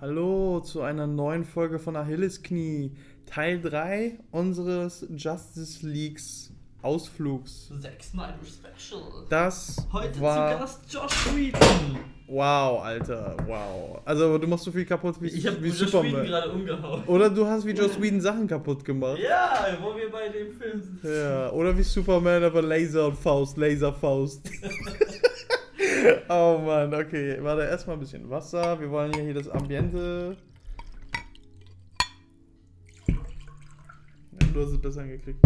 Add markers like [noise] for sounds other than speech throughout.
Hallo zu einer neuen Folge von Achillesknie, Teil 3 unseres Justice Leagues Ausflugs. Zack Snyder Special. Das Heute war zu Gast Josh Whedon. wow, Alter, wow. Also du machst so viel kaputt wie, Ich habe Josh Whedon gerade umgehauen. Oder du hast wie Joss Whedon Sachen kaputt gemacht. Ja, wo wir bei dem Film sind. Ja, oder wie Superman, aber Laser und Faust, Laserfaust. [laughs] oh Mann, okay. Warte, erstmal ein bisschen Wasser. Wir wollen ja hier das Ambiente. Ja, du hast es besser hingekriegt.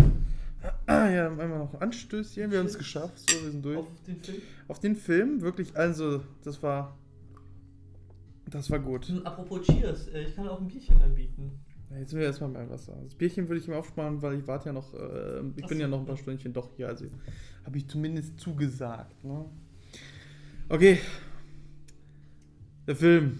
Ja, einmal noch ein Anstößchen. Wir haben es geschafft. So, wir sind durch. Auf den Film. Auf den Film, wirklich, also, das war. Das war gut. Hm, Apropos Cheers, äh, ich kann auch ein Bierchen anbieten. Jetzt sind wir erstmal beim Wasser. Das Bierchen würde ich mir aufsparen, weil ich warte ja noch, äh, ich Ach bin so. ja noch ein paar Stündchen doch hier, also habe ich zumindest zugesagt. Ne? Okay. Der Film.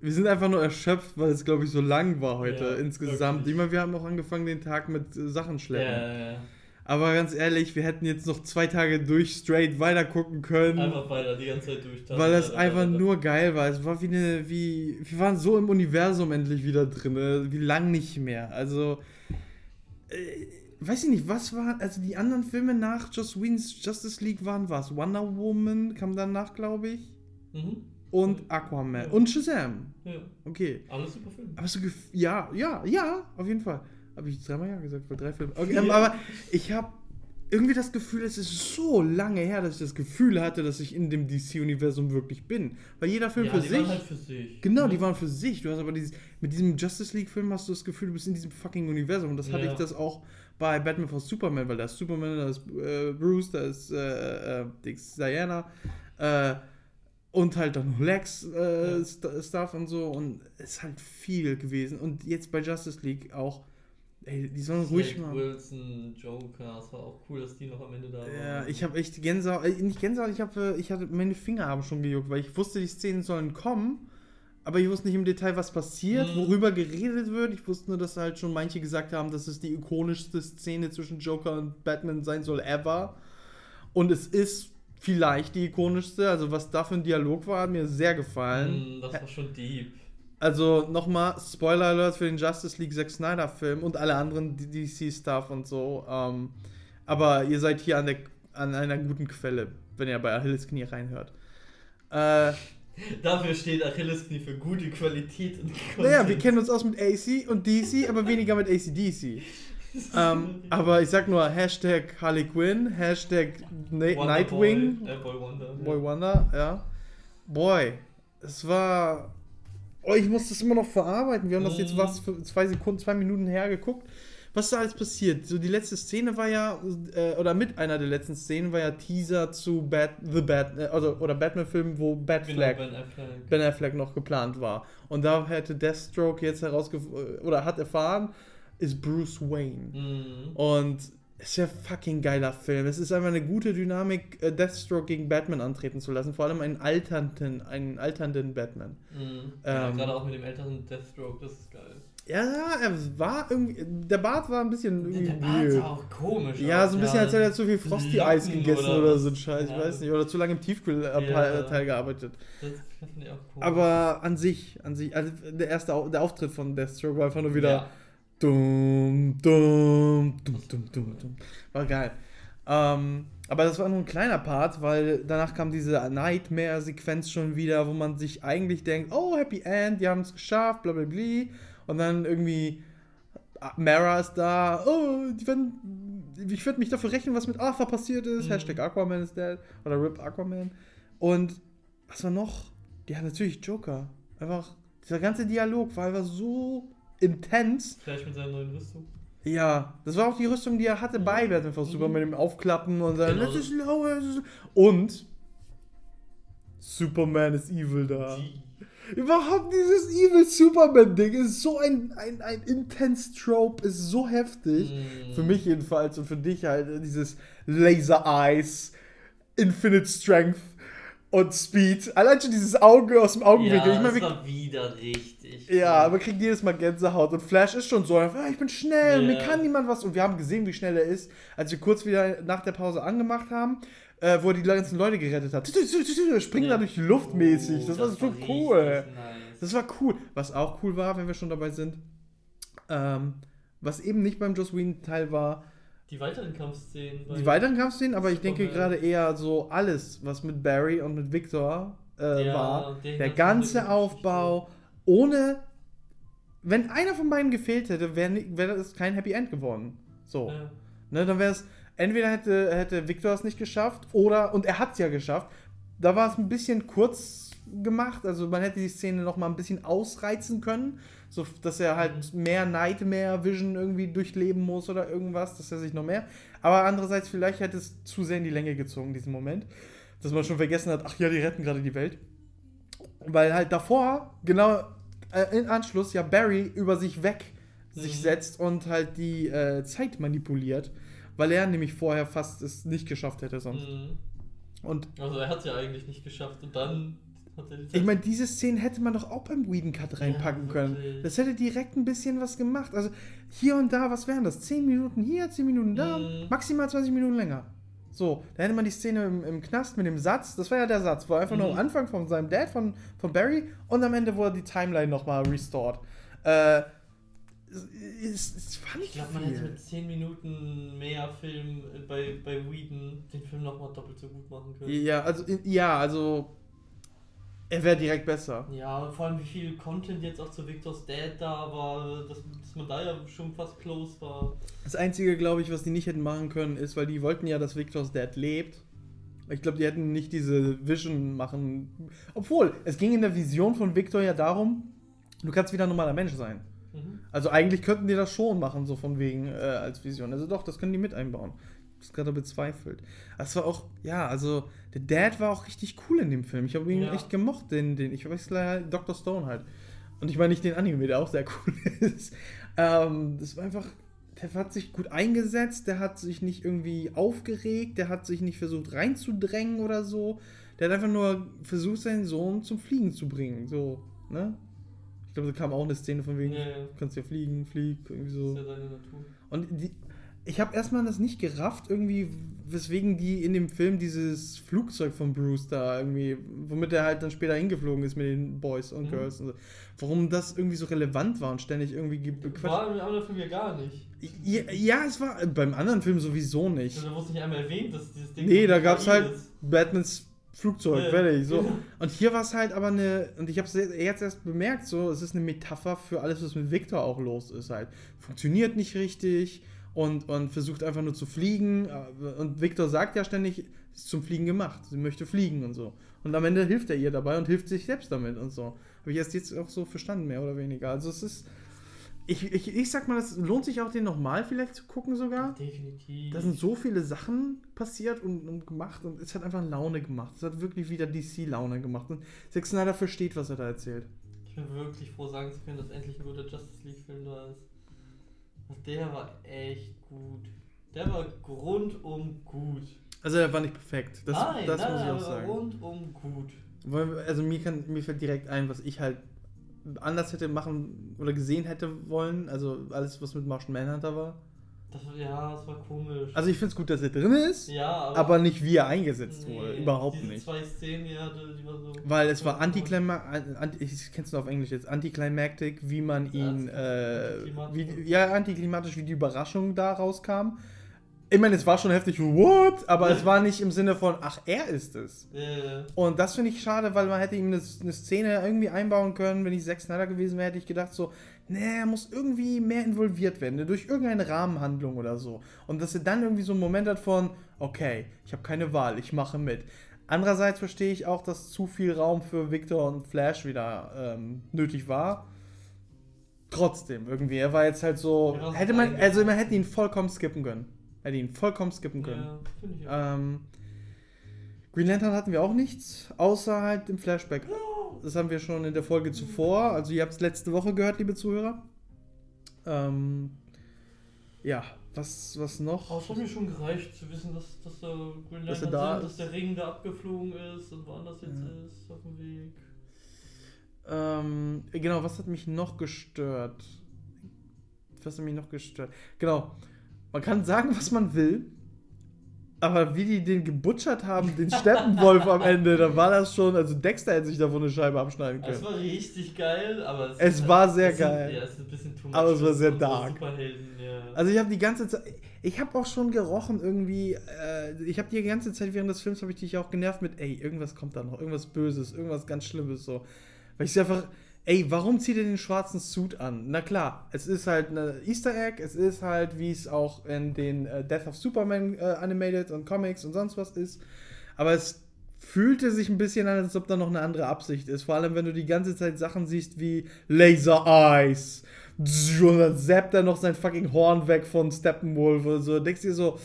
Wir sind einfach nur erschöpft, weil es, glaube ich, so lang war heute Ja, insgesamt. wirklich. Ich meine, wir haben auch angefangen den Tag mit äh, Sachen schleppen. Ja, ja, Aber ganz ehrlich, wir hätten jetzt noch zwei Tage durch straight weiter gucken können. Einfach weiter die ganze Zeit durch. Weil das Weiter, einfach weiter. nur geil war. Es war wie eine, wie, wir waren so im Universum endlich wieder drin, wie lang nicht mehr. Also, äh, weiß ich nicht, was war, also die anderen Filme nach Joss Whedons Justice League waren was? Wonder Woman kam danach, glaube ich, Mhm. und Aquaman und Shazam. Ja, Okay. alles super Film. Aber so, gef- ja, ja, ja, auf jeden Fall. Habe ich dreimal ja gesagt, weil drei Filme. Okay, ähm, Ja. aber ich habe irgendwie das Gefühl, es ist so lange her, dass ich das Gefühl hatte, dass ich in dem DC-Universum wirklich bin. Weil jeder Film ja, für die sich. waren halt für sich. Genau, Ne? die waren für sich. Du hast aber dieses, mit diesem Justice League-Film hast du das Gefühl, du bist in diesem fucking Universum. Und das hatte Ja. ich das auch bei Batman vs. Superman, weil da ist Superman, da ist äh, Bruce, da ist äh, äh, Dix, Diana äh, und halt dann noch Lex äh, Ja. St Stuff und so. Und es ist halt viel gewesen. Und jetzt bei Justice League auch, ey, die sollen ruhig Snake mal. Wilson, Joker, es war auch cool, dass die noch am Ende da waren. Ja, ich habe echt Gänsehaut, äh, nicht Gänsehaut, ich habe, ich hatte, meine Finger haben schon gejuckt, weil ich wusste, die Szenen sollen kommen, aber ich wusste nicht im Detail, was passiert, Mhm. worüber geredet wird. Ich wusste nur, dass halt schon manche gesagt haben, dass es die ikonischste Szene zwischen Joker und Batman sein soll ever. Und es ist vielleicht die ikonischste, also was da für ein Dialog war, hat mir sehr gefallen. Mm, das war schon deep. Also nochmal, Spoiler Alert für den Justice League Zack Snyder Film und alle anderen DC-Stuff und so. Ähm, aber ihr seid hier an, der, an einer guten Quelle, wenn ihr bei Achilles Knie reinhört. Äh, Dafür steht Achillesknie für gute Qualität und naja, wir Content. kennen uns aus mit AC und DC, aber weniger mit ACDC. [laughs] Ähm, aber ich sag nur Hashtag Harley Quinn, Hashtag Na Wonder Nightwing, Boy, äh, Boy Wonder. Boy Wonder, ja. Boy, es war. Oh, ich muss das immer noch verarbeiten. Wir haben das jetzt Mhm. was für zwei Sekunden, zwei Minuten her geguckt. Was da alles passiert? So, die letzte Szene war ja, äh, oder mit einer der letzten Szenen war ja Teaser zu Bat, The Bat, äh, also, oder Batman-Film, wo Genau, Batflag, Ben Affleck. Ben Affleck noch geplant war. Und da hätte Deathstroke jetzt herausgefunden, oder hat erfahren, ist Bruce Wayne. Mhm. Und es ist ja fucking geiler Film. Es ist einfach eine gute Dynamik, äh, Deathstroke gegen Batman antreten zu lassen. Vor allem einen alternden, einen alternden Batman. Mhm. ja, Ähm, gerade auch mit dem älteren Deathstroke, das ist geil. Ja, er war irgendwie. Der Bart war ein bisschen Der, Bart sah auch komisch Ja, so ein bisschen, als hätte er zu viel Frosty-Eis gegessen oder, oder so ein. Scheiß, ich Ja. weiß nicht. Oder zu lange im Tiefkühlteil Ja. gearbeitet. Das finde ich auch komisch. Aber an sich, an sich, also der erste der Auftritt von Deathstroke war einfach nur wieder. Ja. Dum, dum, dum, dum, dum, dum. War geil. Ähm, aber das war nur ein kleiner Part, weil danach kam diese Nightmare-Sequenz schon wieder, wo man sich eigentlich denkt, oh, Happy End, die haben es geschafft, bla bla bla. Und dann irgendwie ah, Mara ist da, oh, die werden, ich werde mich dafür rechnen, was mit Arthur passiert ist. Mhm. Hashtag Aquaman ist dead. Oder RIP Aquaman. Und was war noch? Ja, natürlich Joker. Einfach, dieser ganze Dialog war einfach so intens. Flash mit seiner neuen Rüstung. Ja, das war auch die Rüstung, die er hatte bei Batman vs. Mhm. Superman mit dem Aufklappen und dann, Genau. das ist das ist- Und Superman ist evil da. Die. Überhaupt dieses evil Superman-Ding ist so ein, ein, ein intense Trope, ist so heftig. Mhm. Für mich jedenfalls und für dich halt dieses Laser Eyes, Infinite Strength und Speed. Allein schon dieses Auge aus dem Augenwinkel. Ja, ich meine, das war wieder richtig. ja, aber kriegt jedes Mal Gänsehaut. Und Flash ist schon so, ah, ich bin schnell, mir Ja. kann niemand was. Und wir haben gesehen, wie schnell er ist, als wir kurz wieder nach der Pause angemacht haben, äh, wo er die ganzen Leute gerettet hat. Springen Ja. da durch die Luft mäßig. Das, Oh, war so richtig cool. Nice. Das war cool. Was auch cool war, wenn wir schon dabei sind, ähm, was eben nicht beim Joss Whedon-Teil war, Die weiteren Kampfszenen. die weiteren Kampfszenen, aber ich denke gerade eher so alles, was mit Barry und mit Victor äh, Ja, war. Der ganze. Aufbau, ohne. Wenn einer von beiden gefehlt hätte, wäre wär das kein Happy End geworden. So. Ja. Ne, dann wäre es, entweder hätte, hätte Victor es nicht geschafft, oder, und er hat es ja geschafft, da war es ein bisschen kurz gemacht, also man hätte die Szene noch mal ein bisschen ausreizen können, so dass er halt mehr Nightmare Vision irgendwie durchleben muss oder irgendwas, dass er sich noch mehr, aber andererseits vielleicht hätte es zu sehr in die Länge gezogen, diesen Moment, dass man schon vergessen hat, ach ja, die retten gerade die Welt. Weil halt davor, genau äh, in Anschluss, ja Barry über sich weg sich Mhm. setzt und halt die äh, Zeit manipuliert, weil er nämlich vorher fast es nicht geschafft hätte sonst. Mhm. Und Also er hat es ja eigentlich nicht geschafft und dann hat er die ich meine, diese Szene hätte man doch auch beim Whedon Cut reinpacken Ja, können. Das hätte direkt ein bisschen was gemacht. Also hier und da, was wären das? 10 Minuten hier, 10 Minuten da, Mhm. maximal 20 Minuten länger. So, da hätte man die Szene im, im Knast mit dem Satz, das war ja der Satz, wo er einfach nur Mhm. am Anfang von seinem Dad, von, von Barry und am Ende, er die Timeline nochmal restored. Äh, es, es fand Ich glaube, man hätte mit 10 Minuten mehr Film äh, bei, bei Whedon den Film nochmal doppelt so gut machen können. Ja, also, ja, also, er wäre direkt besser. Ja, und vor allem wie viel Content jetzt auch zu Victors Dad da war, dass, dass man da ja schon fast close war. Das Einzige, glaube ich, was die nicht hätten machen können, ist, weil die wollten ja, dass Victors Dad lebt. Ich glaube, die hätten nicht diese Vision machen. Obwohl, es ging in der Vision von Victor ja darum, du kannst wieder ein normaler Mensch sein. Mhm. Also eigentlich könnten die das schon machen, so von wegen äh, als Vision. Also doch, das können die mit einbauen. Das gerade bezweifelt. Das war auch, ja, also der Dad war auch richtig cool in dem Film. Ich habe ihn Ja. echt gemocht, den, den, ich weiß leider Dr. Stone halt. Und ich meine nicht den Anime, der auch sehr [laughs] cool ist. Ähm, das war einfach, der hat sich gut eingesetzt, der hat sich nicht irgendwie aufgeregt, der hat sich nicht versucht reinzudrängen oder so. Der hat einfach nur versucht, seinen Sohn zum Fliegen zu bringen. So, ne? Glaube, da kam auch eine Szene von wegen, Ja, ja. du kannst ja fliegen, flieg, irgendwie Das so. ist ja seine Natur. Und die, ich habe erstmal das nicht gerafft, irgendwie, weswegen die in dem Film dieses Flugzeug von Bruce da irgendwie, womit er halt dann später hingeflogen ist mit den Boys und Mhm. Girls und so. Warum das irgendwie so relevant war und ständig irgendwie ge- bequatscht. War im anderen Film ja gar nicht. Ja, ja, es war beim anderen Film sowieso nicht. Also, da wurde nicht einmal erwähnt, dass dieses Ding. Nee, da gab's KI halt ist. Batmans Flugzeug, Ja. fertig. So. Und hier war es halt aber eine, und ich habe es jetzt erst bemerkt, so, es ist eine Metapher für alles, was mit Victor auch los ist halt. Funktioniert nicht richtig und, und versucht einfach nur zu fliegen. äh, Und Victor sagt ja ständig, ist zum Fliegen gemacht. Sie möchte fliegen und so. Und am Ende hilft er ihr dabei und hilft sich selbst damit und so. Habe ich erst jetzt auch so verstanden, mehr oder weniger. Also es ist. Ich, ich, ich sag mal, es lohnt sich auch, den nochmal vielleicht zu gucken sogar. Definitiv. Da sind so viele Sachen passiert und, und gemacht und es hat einfach Laune gemacht. Es hat wirklich wieder DC-Laune gemacht. Und Zack Snyder versteht, was er da erzählt. Ich bin wirklich froh, sagen zu können, dass endlich ein guter Justice League-Film da ist. Und Der war echt gut. Der war rundum gut. Also er war nicht perfekt. Das, nein, das nein, muss ich auch sagen. rundum gut. Also mir, kann, mir fällt direkt ein, was ich halt anders hätte machen oder gesehen hätte wollen. Also alles, was mit Martian Manhunter war. Das war, ja, das war komisch. Also ich finde es gut, dass er drin ist, ja, aber, aber nicht wie er eingesetzt wurde. nee, Überhaupt diese nicht. zwei Szenen, hatte, die war so. Weil es war antiklimatisch, anti, ich kenn's nur auf Englisch jetzt, antiklimaktik, wie man Ja, ihn, äh, wie, ja, antiklimatisch, wie die Überraschung da rauskam. Ich meine, es war schon heftig, what? Aber es war nicht im Sinne von, ach, er ist es. Äh, Und das finde ich schade, weil man hätte ihm eine, eine Szene irgendwie einbauen können. Wenn ich Zack Snyder gewesen wäre, hätte ich gedacht so, nee, er muss irgendwie mehr involviert werden, ne, durch irgendeine Rahmenhandlung oder so. Und dass er dann irgendwie so einen Moment hat von, okay, ich habe keine Wahl, ich mache mit. Andererseits verstehe ich auch, dass zu viel Raum für Victor und Flash wieder ähm, nötig war. Trotzdem, irgendwie, er war jetzt halt so, Ja, hätte man, also man hätte ihn vollkommen skippen können. Hätte ihn vollkommen skippen können. ja, finde ich auch. Ähm, Green Lantern hatten wir auch nichts, außer halt im Flashback. Das haben wir schon in der Folge zuvor. Also ihr habt es letzte Woche gehört, liebe Zuhörer. Ähm, ja, was, was noch? Es hat mir schon gereicht zu wissen, dass, dass der Green Dass Lantern er da sind, dass der Ring da abgeflogen ist und woanders jetzt Ja. ist, auf dem Weg. Ähm, genau, was hat mich noch gestört? Was hat mich noch gestört? Genau, man kann sagen, was man will. Aber wie die den gebutschert haben, den Steppenwolf am Ende, da war das schon, also Dexter hätte sich davon eine Scheibe abschneiden Es können. war richtig geil, aber Es ist war sehr es sind- geil. Ja, es ist ein bisschen too much Aber es war sehr dark. Ja. Also ich habe die ganze Zeit, ich habe auch schon gerochen irgendwie, äh, ich habe die ganze Zeit während des Films, habe ich dich auch genervt mit, ey, irgendwas kommt da noch, irgendwas Böses, irgendwas ganz Schlimmes so. Weil ich einfach, ey, warum zieht er den schwarzen Suit an? Na klar, es ist halt eine Easter Egg, es ist halt, wie es auch in den äh, Death of Superman äh, Animated und Comics und sonst was ist. Aber es fühlte sich ein bisschen an, als ob da noch eine andere Absicht ist. Vor allem, wenn du die ganze Zeit Sachen siehst wie Laser Eyes. Und dann zappt er noch sein fucking Horn weg von Steppenwolf oder so. Denkst dir so,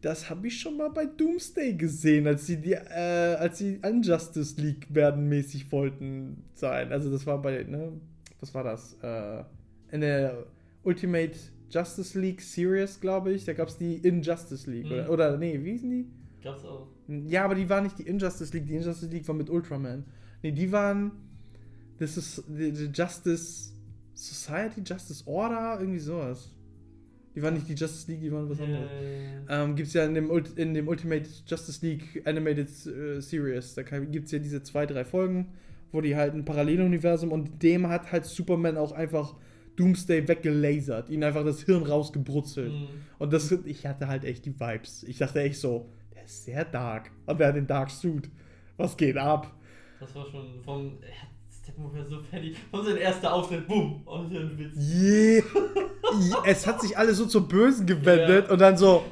das habe ich schon mal bei Doomsday gesehen, als sie die, äh, als sie Unjustice League werden mäßig wollten sein. Also das war bei, ne, was war das? Äh, in der Ultimate Justice League Series, glaube ich, da gab es die Injustice League. Mhm. Oder, oder, nee, wie hießen die? Gab's auch. Ja, aber die war nicht die Injustice League. Die Injustice League war mit Ultraman. Nee, die waren. Das ist die Justice Society, Justice Order, irgendwie sowas. Die waren nicht die Justice League, die waren was anderes. Ja, Ähm, gibt es ja in dem, Ult- in dem Ultimate Justice League Animated äh, Series. Da gibt es ja diese zwei, drei Folgen, wo die halt ein Paralleluniversum und dem hat halt Superman auch einfach Doomsday weggelasert, ihn einfach das Hirn rausgebrutzelt. Mhm. Und das, ich hatte halt echt die Vibes. Ich dachte echt so, der ist sehr dark. Und der hat den Dark Suit. Was geht ab? Das war schon von. Er hat Steppenwolf so fertig. Von seinem ersten Auftritt, boom! Und dann Witz. Yeah. [laughs] es hat sich alles so zur Bösen gewendet Ja. und dann so,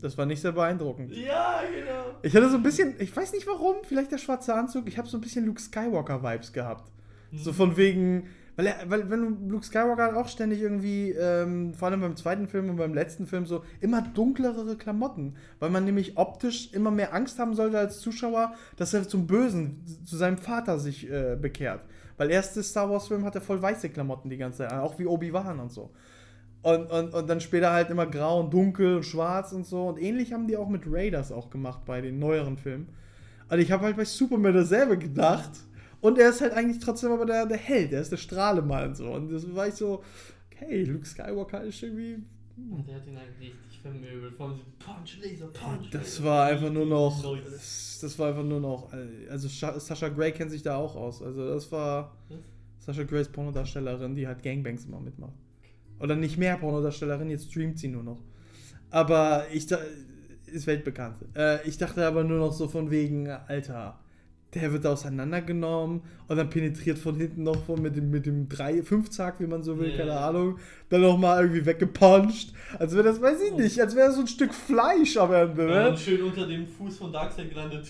das war nicht sehr beeindruckend. Ja, genau. Ich hatte so ein bisschen, ich weiß nicht warum, vielleicht der schwarze Anzug, ich habe so ein bisschen Luke Skywalker-Vibes gehabt. So von wegen, weil, er, weil wenn Luke Skywalker hat auch ständig irgendwie, ähm, vor allem beim zweiten Film und beim letzten Film, so immer dunklere Klamotten. Weil man nämlich optisch immer mehr Angst haben sollte als Zuschauer, dass er zum Bösen, zu seinem Vater sich äh, bekehrt. Weil erste Star Wars-Film hat er voll weiße Klamotten die ganze Zeit, auch wie Obi-Wan und so. Und, und, und dann später halt immer grau und dunkel und schwarz und so. Und ähnlich haben die auch mit Raiders auch gemacht bei den neueren Filmen. Also ich habe halt bei Superman dasselbe gedacht. Und er ist halt eigentlich trotzdem aber der, der Held, er ist der Strahlemann so. Und das war ich so, okay, Luke Skywalker ist irgendwie. Und der hat ihn halt richtig vermöbelt. Vor allem Punch, Laser, Punch. Das war einfach nur noch. Das, das war einfach nur noch. Also Sasha Grey kennt sich da auch aus. Also das war. Was? Sasha Grey ist Pornodarstellerin, die halt Gangbangs immer mitmacht. Oder nicht mehr Pornodarstellerin, jetzt streamt sie nur noch. Aber ich da ist weltbekannt. Äh, ich dachte aber nur noch so von wegen, Alter, der wird auseinandergenommen und dann penetriert von hinten noch von mit dem, mit dem 3, 5 Zack, wie man so will, Ja. keine Ahnung. Dann nochmal irgendwie weggepuncht. Als wäre das, weiß ich nicht, als wäre so ein Stück Fleisch am Ende, Ja, ne? und schön unter dem Fuß von Darkseid gelandet.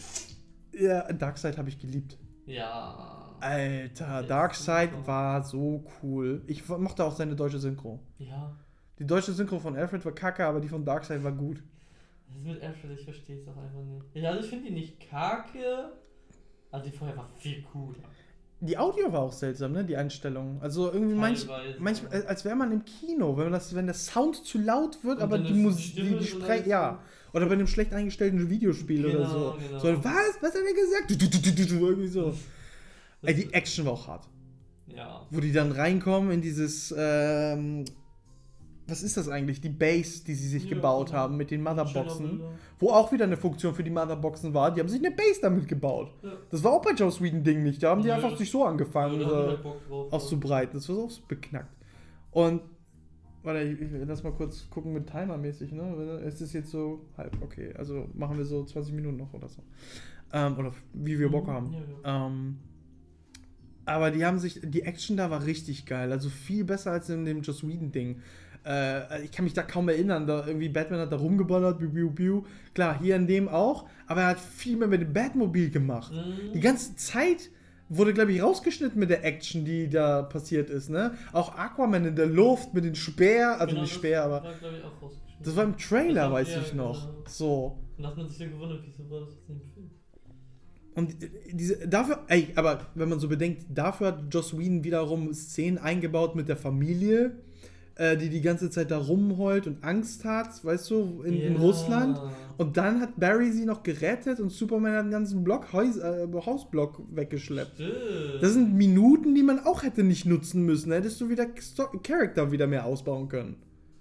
Ja, Darkseid habe ich geliebt. Ja. Alter, Darkseid war so cool. Ich mochte auch seine deutsche Synchro. Ja. Die deutsche Synchro von Alfred war kacke, aber die von Darkseid war gut. Das ist mit Alfred, ich verstehe es auch einfach nicht. Ja, also ich finde die nicht kacke. Also die vorher war viel cooler. Die Audio war auch seltsam, ne? Die Einstellung. Also irgendwie manch, manchmal, äh, als wäre man im Kino, wenn, das, wenn der Sound zu laut wird, Und aber die Musik, die, die so Spre leise. ja. Oder bei einem schlecht eingestellten Videospiel oder Genau, so. genau. So, was? Was hat er gesagt? Du, du, du, du, du, irgendwie so. Ey, die Action war auch hart. Ja. Wo die dann reinkommen in dieses, ähm, was ist das eigentlich? Die Base, die sie sich Ja, gebaut genau. haben mit den Motherboxen. Wo auch wieder eine Funktion für die Motherboxen war. Die haben sich eine Base damit gebaut. Ja. Das war auch bei Joe Sweden Ding nicht. Da haben die einfach sich so angefangen, äh, drauf. auszubreiten. Das war so beknackt. Und, warte, ich, ich lass mal kurz gucken mit Timer-mäßig, ne? Es ist jetzt so halb, okay. Also machen wir so 20 Minuten noch oder so. Ähm, oder wie wir Bock Mhm, haben. ja, ja. Ähm, aber die haben sich, die Action da war richtig geil. Also viel besser als in dem Joss Whedon-Ding. Äh, ich kann mich da kaum erinnern. Da irgendwie Batman hat da rumgeballert, biu, biu, biu. Klar, hier in dem auch. Aber er hat viel mehr mit dem Batmobil gemacht. Mhm. Die ganze Zeit wurde, glaube ich, rausgeschnitten mit der Action, die da passiert ist, ne? Auch Aquaman in der Luft mit den Speer, also Genau, nicht Speer, aber. War, ich, auch rausgeschnitten. Das war im Trailer, war- weiß ja, ich noch. genau. So. Und hat man sich so gewundert, wieso war das jetzt nicht im Film? Und diese, dafür, ey, aber wenn man so bedenkt, dafür hat Joss Whedon wiederum Szenen eingebaut mit der Familie, äh, die die ganze Zeit da rumheult und Angst hat, weißt du, in, in Ja. Russland. Und dann hat Barry sie noch gerettet und Superman hat einen ganzen Block, Haus, äh, Hausblock weggeschleppt. Stimmt. Das sind Minuten, die man auch hätte nicht nutzen müssen. Hättest du wieder Sto Charakter wieder mehr ausbauen können.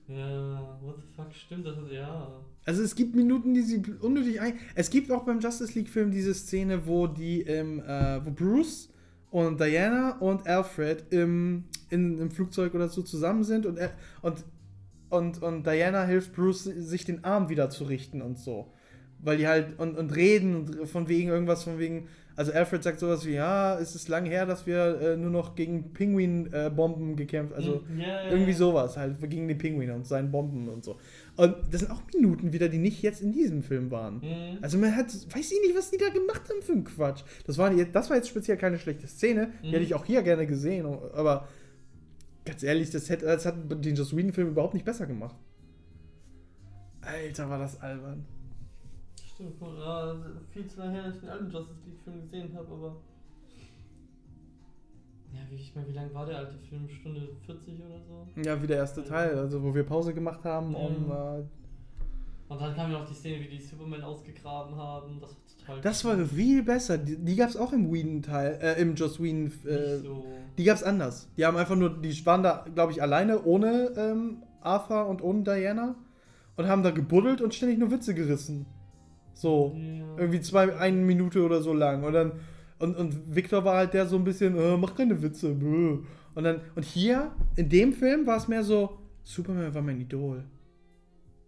Ja, what the fuck, stimmt, das ist, ja. Also es gibt Minuten, die sie unnötig ein. Es gibt auch beim Justice League-Film diese Szene, wo die im, äh, wo Bruce und Diana und Alfred im, in, im Flugzeug oder so zusammen sind und, und, und, und Diana hilft Bruce, sich den Arm wieder zu richten und so. Weil die halt und, und reden und von wegen irgendwas, von wegen, also Alfred sagt sowas wie, ja, es ist lang her, dass wir äh, nur noch gegen Pinguin-Bomben gekämpft, also Hm, ja, ja, irgendwie sowas, halt gegen den Pinguin und seinen Bomben und so. Und das sind auch Minuten wieder, die nicht jetzt in diesem Film waren. Mhm. Also man hat, weiß ich nicht, was die da gemacht haben für einen Quatsch. Das war, jetzt- das war jetzt speziell keine schlechte Szene, die Mhm. hätte ich auch hier gerne gesehen, aber ganz ehrlich, das, hätte, das hat den Joss Whedon-Film überhaupt nicht besser gemacht. Alter, war das albern. Stimmt. Ja, viel zu lange her, dass ich den alten Justice League-Film gesehen habe, aber. Ja, wie, ich meine, wie lang war der alte Film? Stunde 40 oder so? Ja, wie der erste Teil, also wo wir Pause gemacht haben, um. Äh, Und dann kam ja noch die Szene, wie die Superman ausgegraben haben. Das war total. das war viel besser. Die, die gab es auch im Whedon-Teil, äh, im Joss Whedon. Äh, so. Die gab's anders. Die haben einfach nur, die waren da, glaube ich, alleine ohne ähm, Arthur und ohne Diana und haben da gebuddelt und ständig nur Witze gerissen. So. Ja. Irgendwie zwei, eine Minute oder so lang. Und dann, und, und Victor war halt der so ein bisschen, äh, mach keine Witze. Bäh. Und dann, und hier, in dem Film war es mehr so, Superman war mein Idol.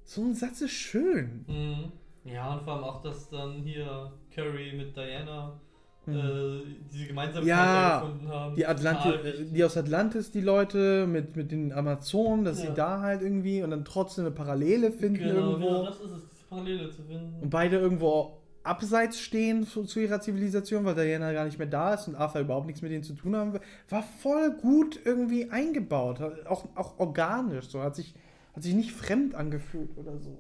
So ein Satz ist schön. Mhm. Ja, und vor allem auch, dass dann hier Curry mit Diana Mhm. äh, diese Gemeinsamkeit Ja, gefunden haben. Die, Total Atlanti wichtig. die aus Atlantis, die Leute mit, mit den Amazonen, dass Ja. sie da halt irgendwie und dann trotzdem eine Parallele finden genau, irgendwo. genau, das ist es, Parallele zu finden. Und beide irgendwo abseits stehen zu, zu ihrer Zivilisation, weil Diana gar nicht mehr da ist und Arthur überhaupt nichts mit denen zu tun haben will. War voll gut irgendwie eingebaut. Auch, auch organisch. So hat sich, hat sich nicht fremd angefühlt oder so.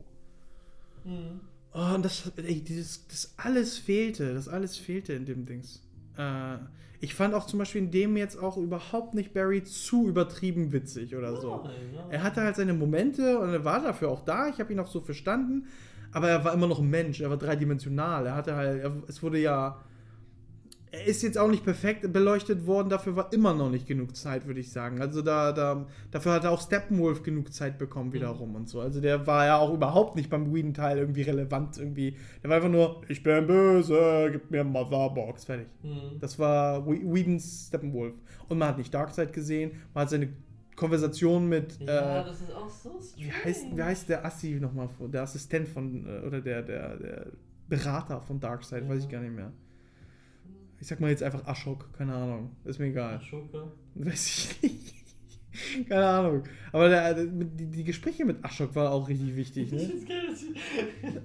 Mhm. Oh, und das, ey, dieses, das alles fehlte. Das alles fehlte in dem Dings. Äh, ich fand auch zum Beispiel in dem jetzt auch überhaupt nicht Barry zu übertrieben witzig oder so. Nein, ja. Er hatte halt seine Momente und er war dafür auch da. Ich habe ihn auch so verstanden. Aber er war immer noch ein Mensch. Er war dreidimensional. Er hatte halt, er, es wurde ja. Er ist jetzt auch nicht perfekt beleuchtet worden. Dafür war immer noch nicht genug Zeit, würde ich sagen. Also da, da, dafür hat auch Steppenwolf genug Zeit bekommen wiederum und so. Also der war ja auch überhaupt nicht beim Whedon-Teil irgendwie relevant irgendwie. Der war einfach nur, ich bin böse, gib mir Motherbox. Fertig. Mhm. Das war Whe- Whedons Steppenwolf. Und man hat nicht Darkseid gesehen. Man hat seine Konversation mit. Ja, äh, das ist auch so strange. wie heißt, wie heißt der Assi nochmal? Der Assistent von, äh, oder der, der, der Berater von Darkseid, weiß ich gar nicht mehr. Ich sag mal jetzt einfach Ashok, keine Ahnung. Ist mir egal. Ashoka. Weiß ich nicht. [laughs] keine Ahnung. Aber der, der, die, die Gespräche mit Ashok war auch richtig wichtig, Ich ne?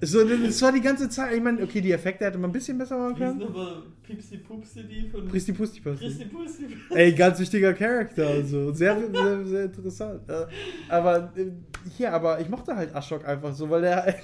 So, das war die ganze Zeit, ich meine, okay, die Effekte hätte man ein bisschen besser machen die sind können. aber Pipsi Pupsi die von Pristi Pusti Christi Pusti. Ey, ganz wichtiger Charakter, also sehr, sehr, sehr interessant. Aber äh, hier, aber ich mochte halt Ashok einfach so, weil er [laughs]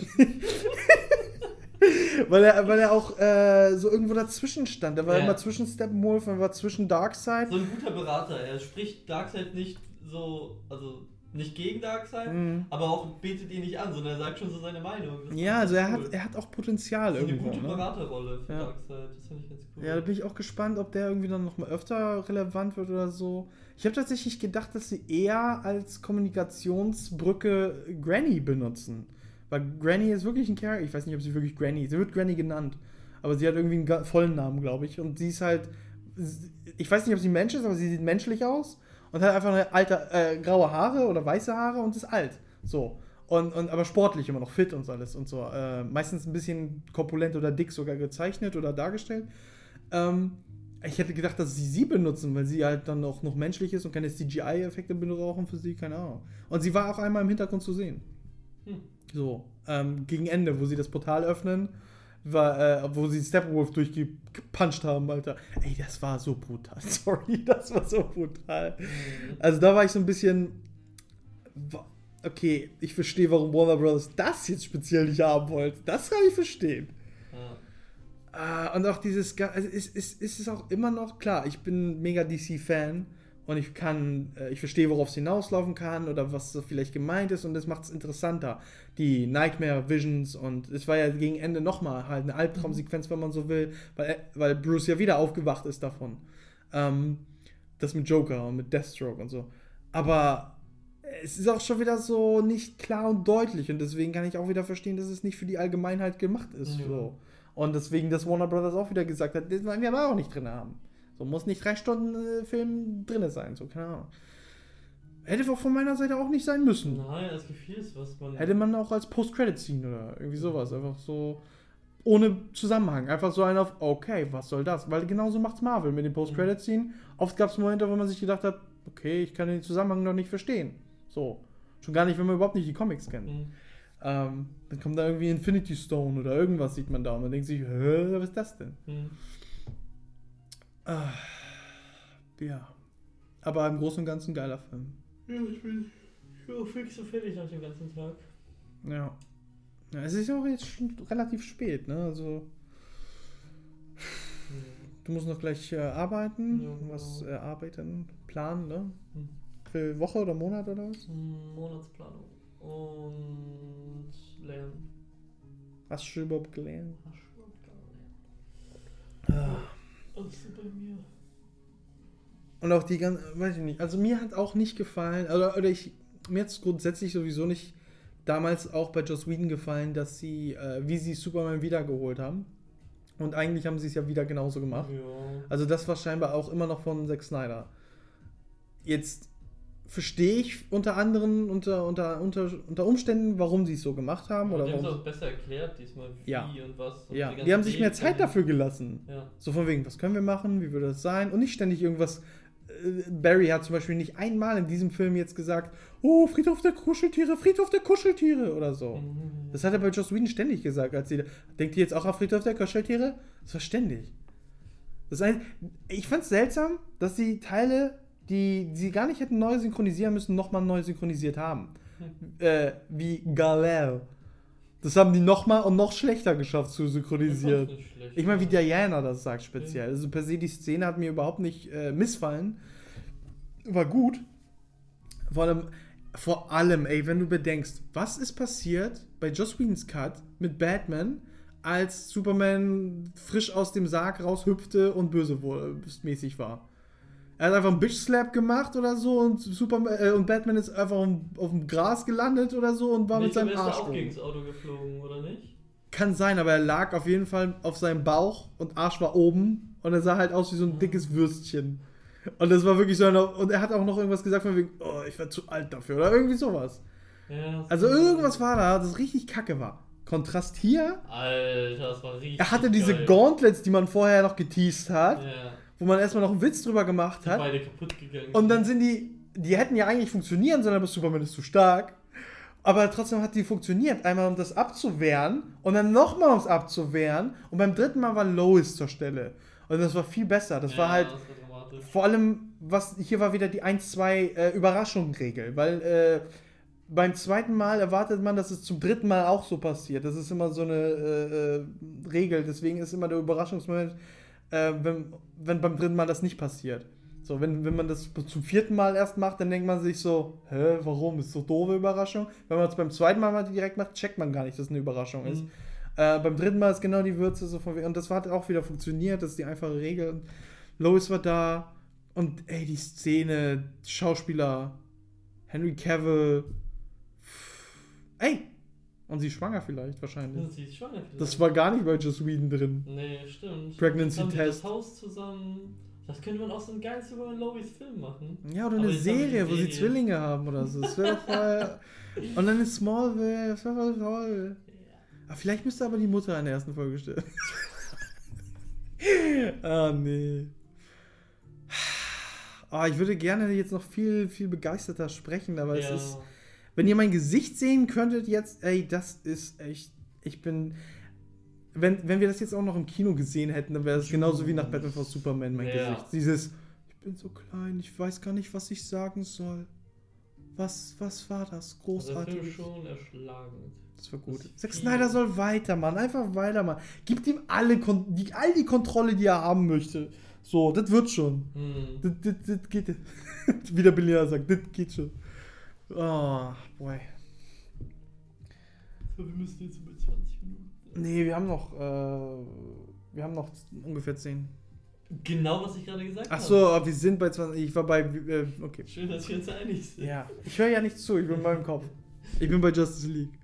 weil er, weil er auch äh, so irgendwo dazwischen stand. Er war Ja. immer zwischen Steppenwolf und war zwischen Darkseid. So ein guter Berater. Er spricht Darkseid nicht so, also nicht gegen Darkseid, Mhm. aber auch betet ihn nicht an, sondern er sagt schon so seine Meinung. Das Ja, ist also er cool. hat, er hat auch Potenzial so eine irgendwo. gute Ne? Beraterrolle für Ja. Darkseid. Das finde ich ganz cool. Ja, da bin ich auch gespannt, ob der irgendwie dann nochmal öfter relevant wird oder so. Ich habe tatsächlich gedacht, dass sie eher als Kommunikationsbrücke Granny benutzen. Weil Granny ist wirklich ein Charakter. Ich weiß nicht, ob sie wirklich Granny Sie wird Granny genannt. Aber sie hat irgendwie einen vollen Namen, glaube ich. Und sie ist halt. Ich weiß nicht, ob sie ein Mensch ist, aber sie sieht menschlich aus. Und hat einfach eine alte, äh, graue Haare oder weiße Haare und ist alt. So. Und, und aber sportlich immer noch fit und so alles und so. Äh, meistens ein bisschen korpulent oder dick sogar gezeichnet oder dargestellt. Ähm, ich hätte gedacht, dass sie sie benutzen, weil sie halt dann auch noch menschlich ist und keine CGI-Effekte brauchen für sie, keine Ahnung. Und sie war auch einmal im Hintergrund zu sehen. Hm. So, ähm, gegen Ende, wo sie das Portal öffnen, war, äh, wo sie Steppenwolf durchgepuncht haben, Alter. Ey, das war so brutal. [laughs] Sorry, das war so brutal. Mhm. Also da war ich so ein bisschen. Okay, ich verstehe, warum Warner Bros. das jetzt speziell nicht haben wollte. Das kann ich verstehen. Ja. Ah, und auch dieses, also es, es, es ist auch immer noch, klar, ich bin mega DC-Fan und ich kann, äh, ich verstehe, worauf es hinauslaufen kann oder was so vielleicht gemeint ist und das macht es interessanter. Die Nightmare Visions und es war ja gegen Ende nochmal halt eine Albtraumsequenz, wenn man so will, weil, er- weil Bruce ja wieder aufgewacht ist davon. Ähm, das mit Joker und mit Deathstroke und so. Aber es ist auch schon wieder so nicht klar und deutlich und deswegen kann ich auch wieder verstehen, dass es nicht für die Allgemeinheit gemacht ist. Ja. So. Und deswegen, dass Warner Brothers auch wieder gesagt hat, das wollen wir aber auch nicht drin haben. So muss nicht drei Stunden äh, Film drin sein, so, keine Ahnung. Hätte auch von meiner Seite auch nicht sein müssen. Nein, es gibt vieles, was man. Hätte man auch als Post-Credit-Scene oder irgendwie sowas. Einfach so ohne Zusammenhang. Einfach so ein auf, okay, was soll das? Weil genauso macht's Marvel mit den Post-Credit-Scene. Oft gab es Momente, wo man sich gedacht hat, okay, ich kann den Zusammenhang noch nicht verstehen. So. Schon gar nicht, wenn man überhaupt nicht die Comics kennt. Mhm. Ähm, dann kommt da irgendwie Infinity Stone oder irgendwas sieht man da und man denkt sich, hä, was ist das denn? Mhm. Ah, ja. Aber im Großen und Ganzen geiler Film. Ja, ich bin ja, fix und fertig nach dem ganzen Tag. Ja. ja. Es ist ja auch jetzt schon relativ spät, ne? Also, du musst noch gleich äh, arbeiten. Ja, was genau. äh, arbeiten, planen, ne? Mhm. Für Woche oder Monat oder was? Monatsplanung. Und lernen. Hast du überhaupt gelernt? Hast du überhaupt nicht. Ah. Alles so bei mir. Und auch die ganze, weiß ich nicht, also mir hat auch nicht gefallen, oder, oder ich, mir hat es grundsätzlich sowieso nicht damals auch bei Joss Whedon gefallen, dass sie, äh, wie sie Superman wiedergeholt haben. Und eigentlich haben sie es ja wieder genauso gemacht. Ja. Also das war scheinbar auch immer noch von Zack Snyder. Jetzt verstehe ich unter anderem, unter, unter, unter, unter Umständen, warum sie es so gemacht haben. Aber Oder die haben es auch besser erklärt diesmal, wie Ja. und was. und ja, ganzen die haben sich mehr Zeit dafür gelassen. Ja. So von wegen, was können wir machen, wie würde das sein? Und nicht ständig irgendwas. äh, Barry hat zum Beispiel nicht einmal in diesem Film jetzt gesagt, oh, Friedhof der Kuscheltiere, Friedhof der Kuscheltiere oder so. Mhm. Das hat er bei Joss Whedon ständig gesagt. Als sie, denkt ihr jetzt auch auf Friedhof der Kuscheltiere? Das war ständig. Das ist ein, ich fand es seltsam, dass die Teile, die, sie gar nicht hätten neu synchronisieren müssen, nochmal neu synchronisiert haben. Äh, wie Galel. Das haben die nochmal und noch schlechter geschafft zu synchronisieren. schlecht. Ich meine, wie Diana das sagt speziell. Also per se, die Szene hat mir überhaupt nicht äh, missfallen. War gut. Vor allem, vor allem, ey, wenn du bedenkst, was ist passiert bei Joss Whedons Cut mit Batman, als Superman frisch aus dem Sarg raushüpfte und böse mäßig war. Er hat einfach einen Bitch Slap gemacht oder so und Superman äh, und Batman ist einfach auf, auf dem Gras gelandet oder so und war Nee, mit seinem ist Arsch. da auch gegen das Auto geflogen, oder nicht? Kann sein, aber er lag auf jeden Fall auf seinem Bauch und Arsch war oben und er sah halt aus wie so ein dickes Würstchen. Und das war wirklich so eine, und er hat auch noch irgendwas gesagt von wegen, oh, ich werde zu alt dafür oder irgendwie sowas. Ja, Also irgendwas war da, das richtig kacke war. Kontrast hier, Alter, das war richtig. er hatte diese geil. Gauntlets, die man vorher noch geteased hat, Ja, wo man erstmal noch einen Witz drüber gemacht hat. beide kaputt gegangen. Und dann sind die, die hätten ja eigentlich funktionieren sollen, aber Superman ist zu stark. Aber trotzdem hat die funktioniert. Einmal um das abzuwehren und dann nochmal um es abzuwehren. Und beim dritten Mal war Lois zur Stelle. Und das war viel besser. Das ja, war halt Das war vor allem, was hier war wieder die 1-2 äh, Überraschung-Regel. Weil äh, beim zweiten Mal erwartet man, dass es zum dritten Mal auch so passiert. Das ist immer so eine äh, äh, Regel. Deswegen ist immer der Überraschungsmoment, äh, wenn, wenn beim dritten Mal das nicht passiert. So, wenn, wenn man das zum vierten Mal erst macht, dann denkt man sich so, hä, warum? Ist so doofe Überraschung. Wenn man es beim zweiten Mal mal direkt macht, checkt man gar nicht, dass es eine Überraschung ist. Mhm. Äh, beim dritten Mal ist genau die Würze so von und das hat auch wieder funktioniert, das ist die einfache Regel. Und Lois war da und ey, die Szene, Schauspieler, Henry Cavill, ey, und sie ist schwanger vielleicht wahrscheinlich. Sie ist schwanger. vielleicht. Das war gar nicht bei Joss Whedon drin. Nee, stimmt. Pregnancy Test. das Haus zusammen. Das könnte man auch so einen geilen Superman Lois Film machen. Ja, oder Aber eine Serie, wo sie. Zwillinge haben oder so. Das wäre doch voll. [laughs] Und dann ist Smallville, das wäre voll toll. Ah, vielleicht müsste aber die Mutter in der ersten Folge stellen. [laughs] ah, nee. Ah, ich würde gerne jetzt noch viel, viel begeisterter sprechen, aber Ja. es ist. Wenn ihr mein Gesicht sehen könntet jetzt, ey, das ist echt. Ich bin. Wenn, wenn wir das jetzt auch noch im Kino gesehen hätten, dann wäre es genauso wie nach Batman vs. Superman mein Ja. Gesicht. Dieses, ich bin so klein, ich weiß gar nicht, was ich sagen soll. Was, was war das? Also Großartig. Film schon erschlagend. Das war gut. Das Zack. Snyder soll weitermachen, einfach weitermachen. Gibt ihm alle Kon die, all die Kontrolle, die er haben möchte. So, das wird schon. Hm. Das, das, das geht. [laughs] Wie der Billionär sagt, das geht schon. Oh, boy. So, wir müssen jetzt über 20 Minuten. Nee, wir haben noch, äh, wir haben noch ungefähr 10. Genau, was ich gerade gesagt Ach habe. so, aber wir sind bei 20. Ich war bei. Äh, okay. Schön, dass wir uns einig sind. Ja, ich höre ja nicht zu, ich bin in meinem Kopf. Ich bin bei Justice League.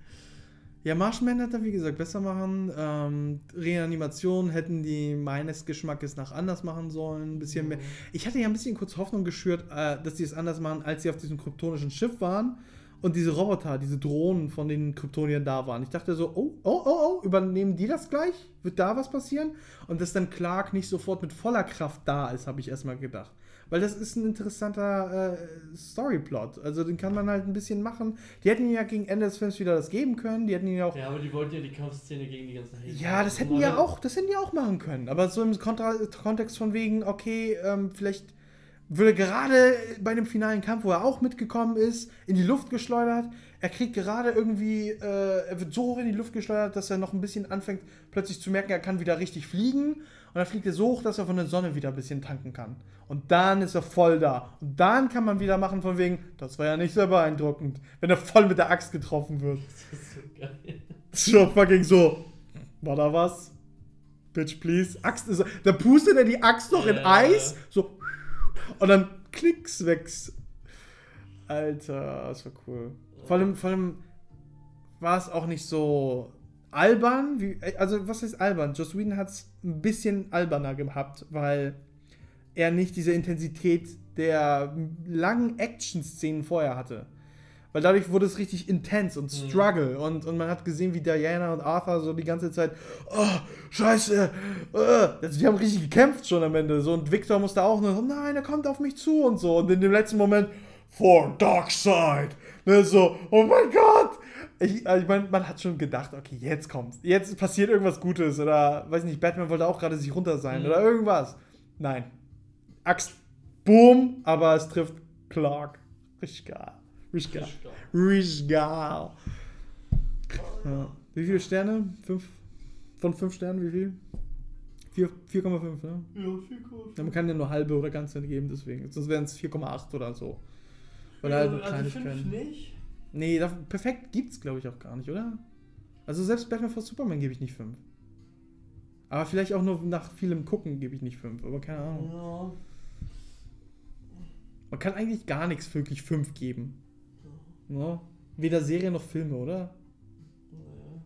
Ja, Marshman hat er, wie gesagt, besser machen. Ähm, Reanimation hätten die meines Geschmackes nach anders machen sollen. Ein bisschen mehr. Ich hatte ja ein bisschen kurz Hoffnung geschürt, äh, dass die es anders machen, als sie auf diesem kryptonischen Schiff waren und diese Roboter, diese Drohnen von den Kryptoniern da waren. Ich dachte so, oh, oh, oh, oh, übernehmen die das gleich? Wird da was passieren? Und dass dann Clark nicht sofort mit voller Kraft da ist, habe ich erstmal gedacht. Weil das ist ein interessanter äh, Storyplot. Also den kann man halt ein bisschen machen. Die hätten ja gegen Ende des Films wieder das geben können. Die hätten ihn ja auch. Ja, aber die wollten ja die Kampfszene gegen die ganzen Hater. Ja, das hätten die ja auch, das hätten die auch machen können. Aber so im Kontra Kontext von wegen, okay, ähm, vielleicht würde gerade bei dem finalen Kampf, wo er auch mitgekommen ist, in die Luft geschleudert. Er kriegt gerade irgendwie, äh, er wird so hoch in die Luft geschleudert, dass er noch ein bisschen anfängt, plötzlich zu merken, er kann wieder richtig fliegen. Und dann fliegt er so hoch, dass er von der Sonne wieder ein bisschen tanken kann. Und dann ist er voll da. Und dann kann man wieder machen von wegen, das war ja nicht sehr beeindruckend, wenn er voll mit der Axt getroffen wird. Das ist so geil. So fucking so. War da was? Bitch, please. Axt ist. Da pustet er die Axt noch in Ja. Eis. So. Und dann klicks wächst. Alter, das war cool. Vor allem, vor allem war es auch nicht so albern. Wie, also, was heißt albern? Joss Whedon hat es ein bisschen alberner gehabt, weil er nicht diese Intensität der langen Action-Szenen vorher hatte. Weil dadurch wurde es richtig intens und Mhm. Struggle. Und, und man hat gesehen, wie Diana und Arthur so die ganze Zeit, oh, scheiße, äh. also die haben richtig gekämpft schon am Ende. So, und Victor musste auch nur, so, nein, er kommt auf mich zu und so. Und in dem letzten Moment, for dark side. Ne, so, oh mein Gott. Ich, also ich meine, man hat schon gedacht, okay, jetzt kommt's. Jetzt passiert irgendwas Gutes. Oder, weiß nicht, Batman wollte auch gerade sich runter sein. Mhm. Oder irgendwas. Nein. Axt, boom, aber es trifft Clark. Richtig geil. Richtig geil. Richtig geil. Ja. Wie viele Sterne? Fünf? Von fünf Sternen, wie viel? Vier- 4,5, ne? Ja, viel cool. Ja, man kann ja nur halbe oder ganze geben, deswegen. Sonst wären es 4,8 oder so. Weil halt nur also Kleinigkeiten. fünf nicht. Nee, perfekt gibt's glaube ich auch gar nicht, oder? Also selbst Batman vs Superman gebe ich nicht 5. Aber vielleicht auch nur nach vielem Gucken gebe ich nicht 5, aber keine Ahnung. Ja. Man kann eigentlich gar nichts wirklich 5 geben. Ne? Weder Serie noch Filme, oder? Ja.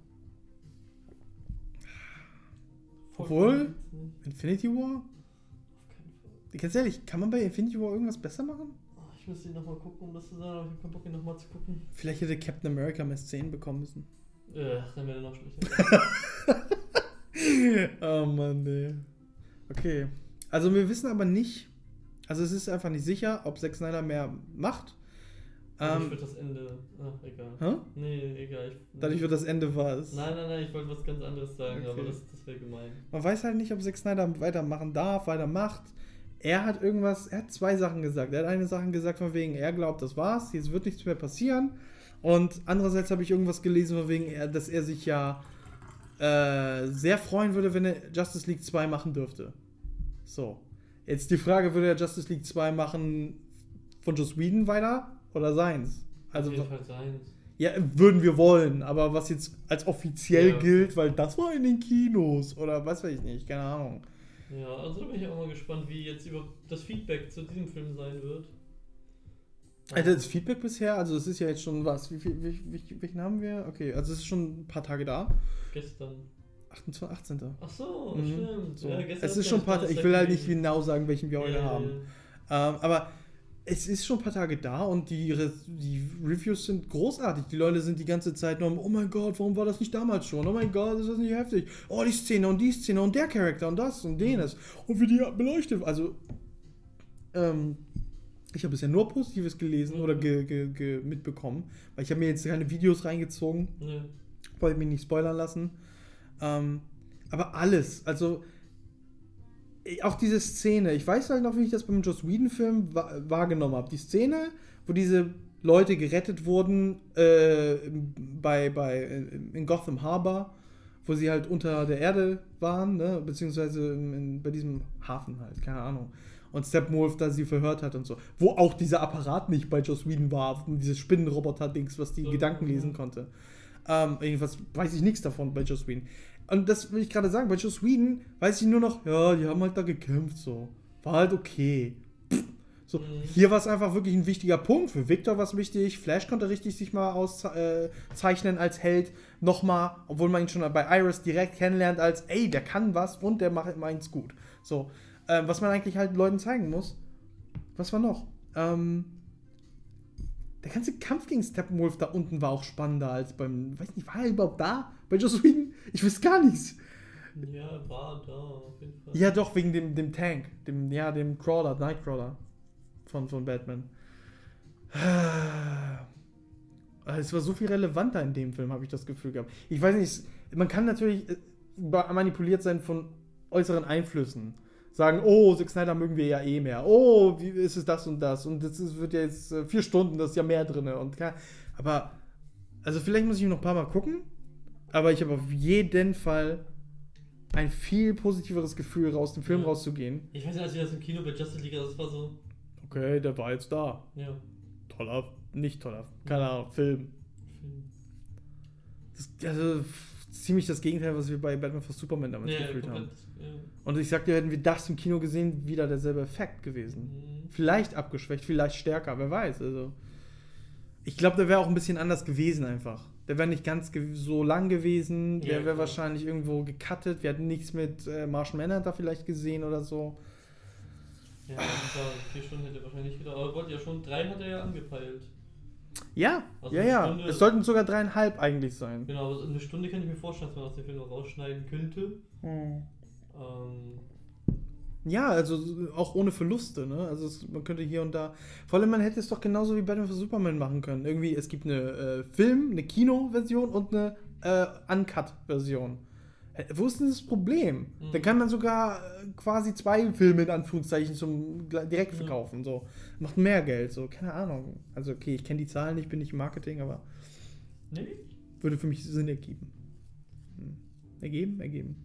Obwohl-. Infinity War? Ganz ehrlich, kann man bei Infinity War irgendwas besser machen? Ich müsste ihn nochmal gucken, um das zu sagen, aber ich hab keinen Bock, ihn nochmal zu gucken. Vielleicht hätte Captain America mehr Szenen bekommen müssen. Äh, dann wäre er noch schlechter. [laughs] oh Mann, nee. Okay. Also wir wissen aber nicht, also es ist einfach nicht sicher, ob Zack Snyder mehr macht. Ich Ähm, würde das Ende. Ach, egal. hä? Nee, egal. Ich, Dadurch wird das Ende was. Nein, nein, nein, ich wollte was ganz anderes sagen, Okay. aber das, das wäre gemein. Man weiß halt nicht, ob Zack Snyder weitermachen darf, weitermacht. Er hat irgendwas, er hat zwei Sachen gesagt. Er hat eine Sache gesagt von wegen, er glaubt, das war's, jetzt wird nichts mehr passieren. Und andererseits habe ich irgendwas gelesen von wegen, er- dass er sich ja äh, sehr freuen würde, wenn er Justice League 2 machen dürfte. So. Jetzt die Frage, würde er Justice League 2 machen von Joss Whedon weiter oder seins? Also, Auf jeden Fall sein. ja, würden wir wollen, aber was jetzt als offiziell Ja. gilt, weil das war in den Kinos oder was weiß ich nicht, keine Ahnung. Ja, also da bin ich auch mal gespannt, wie jetzt über das Feedback zu diesem Film sein wird. Also das Feedback bisher, also es ist ja jetzt schon was, wie viel, wie, wie, welchen haben wir? Okay, also es ist schon ein paar Tage da. Gestern. 28, 18. Ach so, Mhm. stimmt. So. Ja, gestern es ist schon ein paar Tage, ich will halt nicht genau sagen, welchen wir heute haben. Ähm, aber es ist schon ein paar Tage da und die, Re die Reviews sind großartig. Die Leute sind die ganze Zeit nur, oh mein Gott, warum war das nicht damals schon? Oh mein Gott, ist das nicht heftig? Oh, die Szene und die Szene und der Charakter und das und jenes. Und wie die beleuchtet. Also, ähm, ich habe bisher nur Positives gelesen Mhm. oder ge ge ge mitbekommen, weil ich habe mir jetzt keine Videos reingezogen, Ja. wollte mich nicht spoilern lassen. Ähm, aber alles, also auch diese Szene, ich weiß halt noch, wie ich das beim Joss Whedon-Film wa wahrgenommen habe. Die Szene, wo diese Leute gerettet wurden äh, bei, bei, in Gotham Harbor, wo sie halt unter der Erde waren, ne? beziehungsweise in, in, bei diesem Hafen halt, keine Ahnung. Und Steppenwolf da sie verhört hat und so. Wo auch dieser Apparat nicht bei Joss Whedon war, dieses Spinnenroboter-Dings, was die So, Gedanken ja. lesen konnte. Ähm, jedenfalls weiß ich nichts davon bei Joss Whedon. Und das will ich gerade sagen, bei Joss Whedon weiß ich nur noch, ja, die haben halt da gekämpft, so. War halt okay. Pff. So, Mhm. hier war es einfach wirklich ein wichtiger Punkt. Für Victor war es wichtig. Flash konnte richtig sich mal auszeichnen als Held. Nochmal, obwohl man ihn schon bei Iris direkt kennenlernt, als, ey, der kann was und der macht meins gut. So, ähm, was man eigentlich halt Leuten zeigen muss. Was war noch? Ähm, der ganze Kampf gegen Steppenwolf da unten war auch spannender als beim, weiß nicht, war er überhaupt da? Bei Joss Whedon? Ich weiß gar nichts. Ja, war da auf jeden Fall. Ja, doch, wegen dem, dem Tank. Dem, ja, dem Crawler, Nightcrawler. Von, von Batman. Es war so viel relevanter in dem Film, habe ich das Gefühl gehabt. Ich weiß nicht, man kann natürlich äh, manipuliert sein von äußeren Einflüssen. Sagen, oh, Zack Snyder mögen wir ja eh mehr. Oh, wie ist es das und das? Und das ist, wird ja jetzt äh, vier Stunden, das ist ja mehr drin. Und ke- aber, also vielleicht muss ich noch ein paar Mal gucken. Aber ich habe auf jeden Fall ein viel positiveres Gefühl, aus dem Film Ja. rauszugehen. Ich weiß nicht, als wir das im Kino bei Justice League, das war so, Okay, der war jetzt da. ja. Toller, nicht toller, keine Ahnung, Film. Film. Das, also ziemlich das Gegenteil, was wir bei Batman vs. Superman damals Ja, gefühlt haben. Und ich sagte, hätten wir das im Kino gesehen, wieder derselbe Effekt gewesen. Mhm. Vielleicht abgeschwächt, vielleicht stärker, wer weiß. Also ich glaube, der wäre auch ein bisschen anders gewesen einfach. Der wäre nicht ganz so lang gewesen. Der Ja, wäre klar. wahrscheinlich irgendwo gecuttet. Wir hätten nichts mit äh, Martian Manhunter vielleicht gesehen oder so. Ja, vier Stunden hätte wahrscheinlich gedauert. Aber wollte ja schon, drei hat er ja angepeilt. Ja, Also ja, ja. Stunde- Es sollten sogar dreieinhalb eigentlich sein. Genau, aber eine Stunde kann ich mir vorstellen, dass man aus dem Film noch rausschneiden könnte. Hm. Ähm, Ja, also auch ohne Verluste, ne? Also es, man könnte hier und da. Vor allem, man hätte es doch genauso wie Batman vs. Superman machen können. Irgendwie, es gibt eine äh, Film, eine Kino-Version und eine äh, Uncut-Version. Wo ist denn das Problem? Mhm. Da kann man sogar äh, quasi zwei Filme in Anführungszeichen zum direkt Mhm. verkaufen. So. Macht mehr Geld, so, keine Ahnung. Also okay, ich kenne die Zahlen nicht, bin nicht im Marketing, aber nee? würde für mich Sinn ergeben. Hm. Ergeben? Ergeben.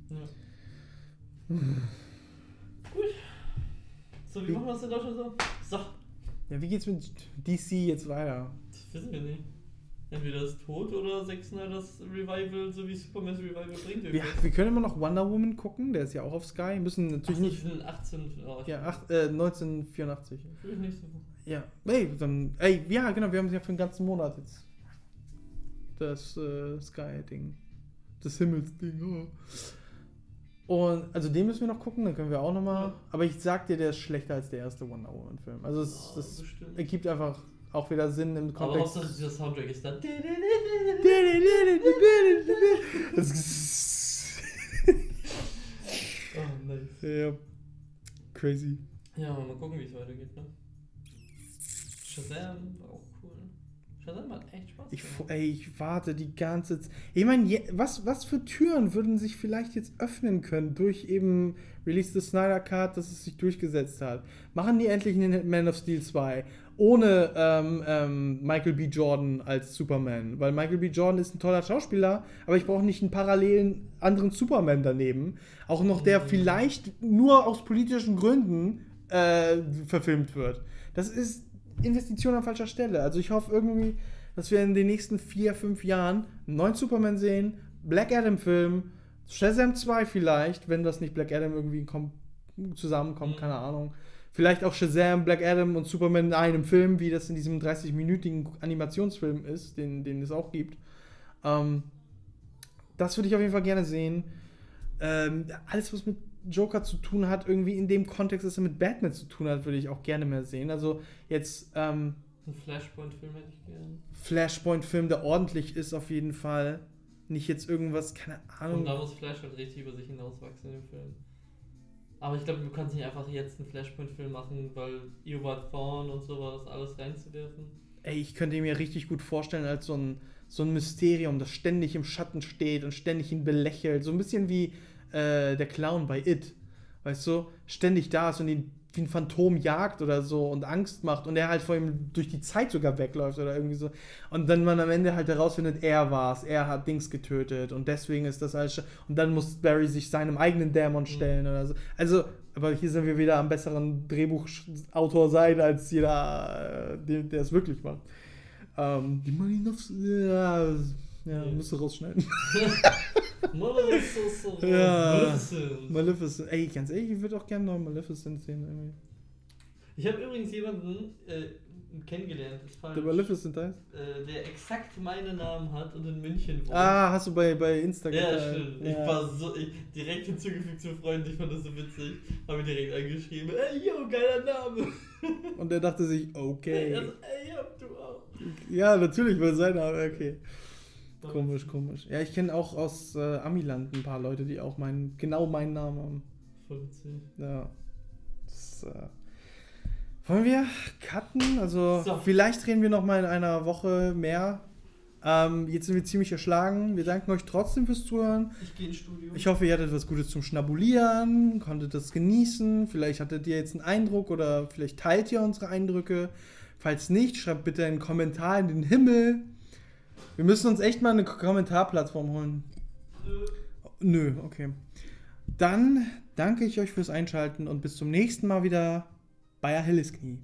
Ja. [sighs] Gut. So, wie machen wir das in Deutschland so? So, Ja, wie geht's mit DC jetzt weiter? das wissen wir nicht. Entweder ist tot oder Zack Snyder's Revival, so wie Superman's Revival bringt. Wir, wir können immer noch Wonder Woman gucken, der ist ja auch auf Sky. Müssen natürlich Ach nicht. die sind 18. Oh, Ja, acht, äh, 1984. Vielleicht nicht so. Ja, ey, dann, ey, ja, genau, wir haben es ja für den ganzen Monat jetzt. Das äh, Sky-Ding. Das Himmelsding, oh. Und, also den müssen wir noch gucken, dann können wir auch nochmal. Ja. Aber ich sag dir, der ist schlechter als der erste Wonder Woman-Film. Also, es, Oh, das bestimmt. ergibt einfach auch wieder Sinn im Aber Kontext. Hauptsache dieser Soundtrack ist da. Das [laughs] ist Oh, nice. ja, crazy. Ja, mal gucken, wie es weitergeht, ne? Shazam auch. Shazam hat echt Spaß Ich, ey, ich warte die ganze Zeit. Ich meine, was, was für Türen würden sich vielleicht jetzt öffnen können durch eben Release the Snyder Card, dass es sich durchgesetzt hat? Machen die endlich einen Man of Steel 2 ohne ähm, ähm, Michael B. Jordan als Superman? Weil Michael B. Jordan ist ein toller Schauspieler, aber ich brauche nicht einen parallelen anderen Superman daneben. Auch noch der Mhm. vielleicht nur aus politischen Gründen äh, verfilmt wird. Das ist Investition an falscher Stelle. Also ich hoffe irgendwie, dass wir in den nächsten vier, fünf Jahren einen neuen Superman sehen, Black Adam-Film, Shazam 2 vielleicht, wenn das nicht Black Adam irgendwie kom zusammenkommt, Mhm. keine Ahnung. Vielleicht auch Shazam, Black Adam und Superman in einem Film, wie das in diesem 30-minütigen Animationsfilm ist, den, den es auch gibt. Ähm, das würde ich auf jeden Fall gerne sehen. Ähm, alles, was mit Joker zu tun hat, irgendwie in dem Kontext, dass er mit Batman zu tun hat, würde ich auch gerne mehr sehen. Also jetzt ähm, Ein Flashpoint-Film hätte ich gern. Flashpoint-Film, der ordentlich ist auf jeden Fall. Nicht jetzt irgendwas, keine Ahnung. Und da muss Flash halt richtig über sich hinauswachsen im Film. Aber ich glaube, du kannst nicht einfach jetzt einen Flashpoint-Film machen, weil Eobard Thawne und sowas alles reinzuwerfen. Ey, ich könnte mir richtig gut vorstellen, als so ein, so ein Mysterium, das ständig im Schatten steht und ständig ihn belächelt. So ein bisschen wie äh, der Clown bei It. Weißt du? Ständig da ist und ihn wie ein Phantom jagt oder so und Angst macht und er halt vor ihm durch die Zeit sogar wegläuft oder irgendwie so. Und dann man am Ende halt herausfindet, er war's, er hat Dings getötet und deswegen ist das alles. Und dann muss Barry sich seinem eigenen Dämon stellen oder so. Also, aber hier sind wir wieder am besseren Drehbuchautor sein als jeder, äh, der es wirklich macht. Ähm, die Money aufs. Ja, Ja, musst du rausschneiden. [laughs] Maleficent. Ja. Maleficent. Ey, ganz ehrlich, ich würde auch gerne noch Maleficent sehen. Irgendwie. Ich habe übrigens jemanden äh, kennengelernt, falsch, Der Maleficent heißt? äh, der exakt meinen Namen hat und in München wohnt. Ah, hast du bei, bei Insta Ja, stimmt. Ja. Ich war so ich, direkt hinzugefügt zu Freunden, ich fand das so witzig. Habe ihn direkt angeschrieben. Ey, yo, geiler Name. Und er dachte sich, okay. [laughs] Also, ey, ja, du auch. Ja, natürlich, weil seiner, okay. Komisch, komisch. Ja, ich kenne auch aus äh, Amiland ein paar Leute, die auch meinen, genau meinen Namen haben. Voll witzig. Ja. Das, äh, wollen wir cutten? Also, So. vielleicht reden wir noch mal in einer Woche mehr. Ähm, jetzt sind wir ziemlich erschlagen. Wir danken euch trotzdem fürs Zuhören. Ich gehe ins Studio. Ich hoffe, ihr hattet was Gutes zum Schnabulieren, konntet das genießen. Vielleicht hattet ihr jetzt einen Eindruck oder vielleicht teilt ihr unsere Eindrücke. Falls nicht, schreibt bitte einen Kommentar in den Himmel. Wir müssen uns echt mal eine Kommentarplattform holen. Nö, okay. Dann danke ich euch fürs Einschalten und bis zum nächsten Mal wieder bei Achilles Knie.